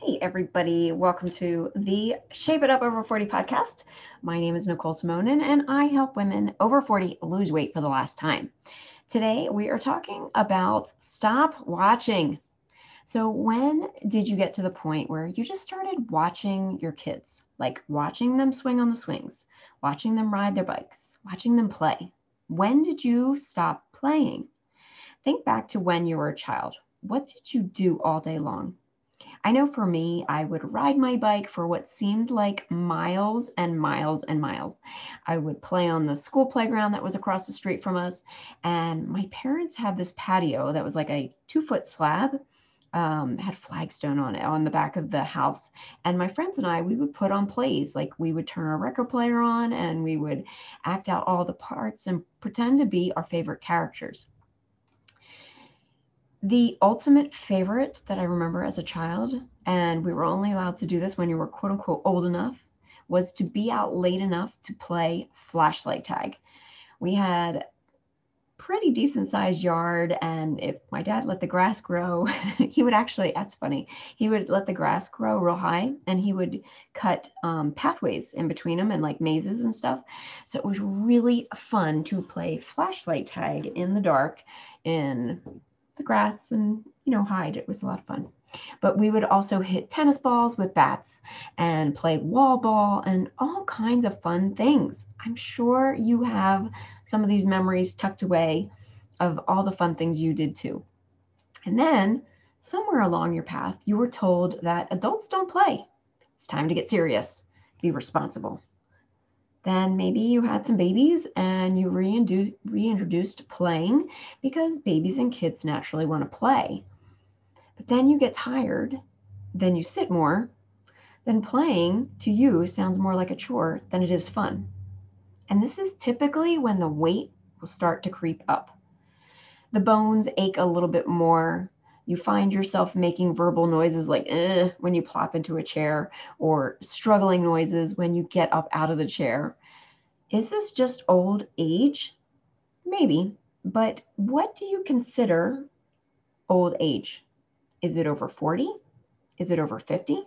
Hey, everybody. Welcome to the Shape It Up Over 40 podcast. My name is Nicole Simonin, and I help women over 40 lose weight for the last time. Today, we are talking about stop watching. So, when did you get to the point where you just started watching your kids, like watching them swing on the swings, watching them ride their bikes, watching them play? When did you stop playing? Think back to when you were a child. What did you do all day long? I know for me, I would ride my bike for what seemed like miles and miles and miles. I would play on the school playground that was across the street from us. And my parents had this patio that was like a two foot slab um, had flagstone on it on the back of the house. And my friends and I, we would put on plays. Like we would turn our record player on and we would act out all the parts and pretend to be our favorite characters. The ultimate favorite that I remember as a child, and we were only allowed to do this when you were quote unquote old enough, was to be out late enough to play flashlight tag. We had pretty decent sized yard and if my dad let the grass grow he would actually that's funny he would let the grass grow real high and he would cut um, pathways in between them and like mazes and stuff so it was really fun to play flashlight tag in the dark in the grass and you know hide it was a lot of fun but we would also hit tennis balls with bats and play wall ball and all kinds of fun things i'm sure you have some of these memories tucked away of all the fun things you did too. And then somewhere along your path, you were told that adults don't play. It's time to get serious, be responsible. Then maybe you had some babies and you reintroduced playing because babies and kids naturally want to play. But then you get tired, then you sit more, then playing to you sounds more like a chore than it is fun. And this is typically when the weight will start to creep up. The bones ache a little bit more. You find yourself making verbal noises like eh, when you plop into a chair or struggling noises when you get up out of the chair. Is this just old age? Maybe, but what do you consider old age? Is it over 40? Is it over 50?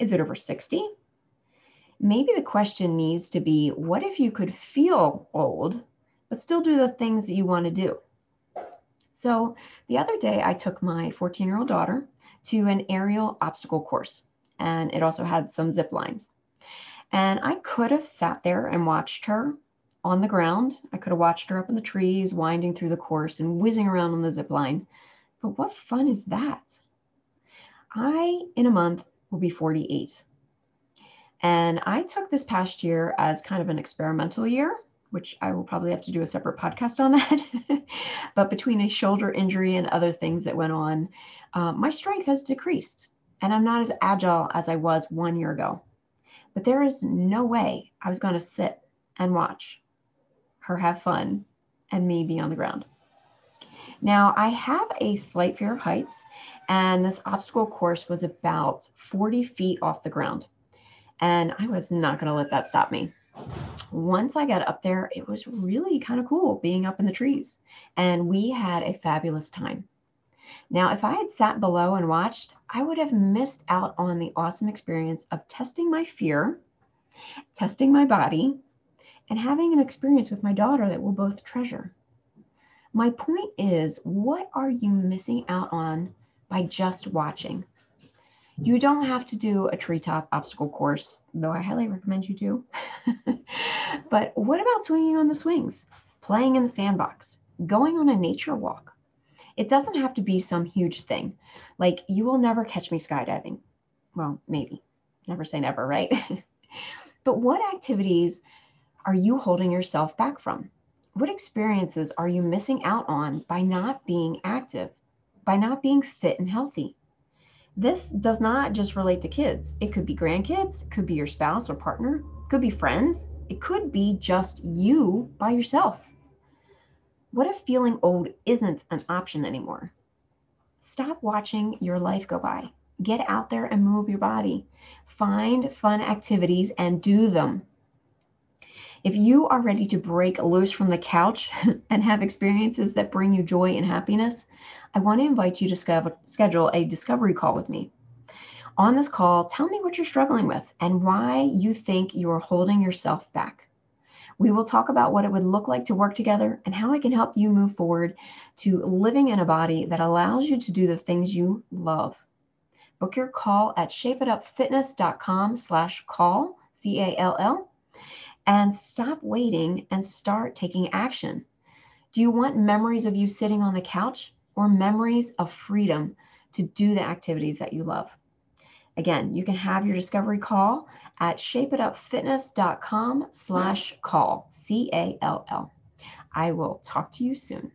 Is it over 60? maybe the question needs to be what if you could feel old, but still do the things that you want to do? So the other day, I took my 14 year old daughter to an aerial obstacle course, and it also had some zip lines. And I could have sat there and watched her on the ground. I could have watched her up in the trees, winding through the course and whizzing around on the zip line. But what fun is that? I, in a month, will be 48. And I took this past year as kind of an experimental year, which I will probably have to do a separate podcast on that. but between a shoulder injury and other things that went on, uh, my strength has decreased and I'm not as agile as I was one year ago. But there is no way I was going to sit and watch her have fun and me be on the ground. Now, I have a slight fear of heights, and this obstacle course was about 40 feet off the ground. And I was not going to let that stop me. Once I got up there, it was really kind of cool being up in the trees. And we had a fabulous time. Now, if I had sat below and watched, I would have missed out on the awesome experience of testing my fear, testing my body, and having an experience with my daughter that we'll both treasure. My point is, what are you missing out on by just watching? You don't have to do a treetop obstacle course, though I highly recommend you do. but what about swinging on the swings, playing in the sandbox, going on a nature walk? It doesn't have to be some huge thing. Like you will never catch me skydiving. Well, maybe. Never say never, right? but what activities are you holding yourself back from? What experiences are you missing out on by not being active, by not being fit and healthy? This does not just relate to kids. It could be grandkids, could be your spouse or partner, could be friends, it could be just you by yourself. What if feeling old isn't an option anymore? Stop watching your life go by. Get out there and move your body. Find fun activities and do them. If you are ready to break loose from the couch and have experiences that bring you joy and happiness, I want to invite you to schedule a discovery call with me. On this call, tell me what you're struggling with and why you think you're holding yourself back. We will talk about what it would look like to work together and how I can help you move forward to living in a body that allows you to do the things you love. Book your call at shapeitupfitness.com slash call, C-A-L-L, and stop waiting and start taking action. Do you want memories of you sitting on the couch or memories of freedom to do the activities that you love? Again, you can have your discovery call at shapeitupfitness.com slash call, C-A-L-L. I will talk to you soon.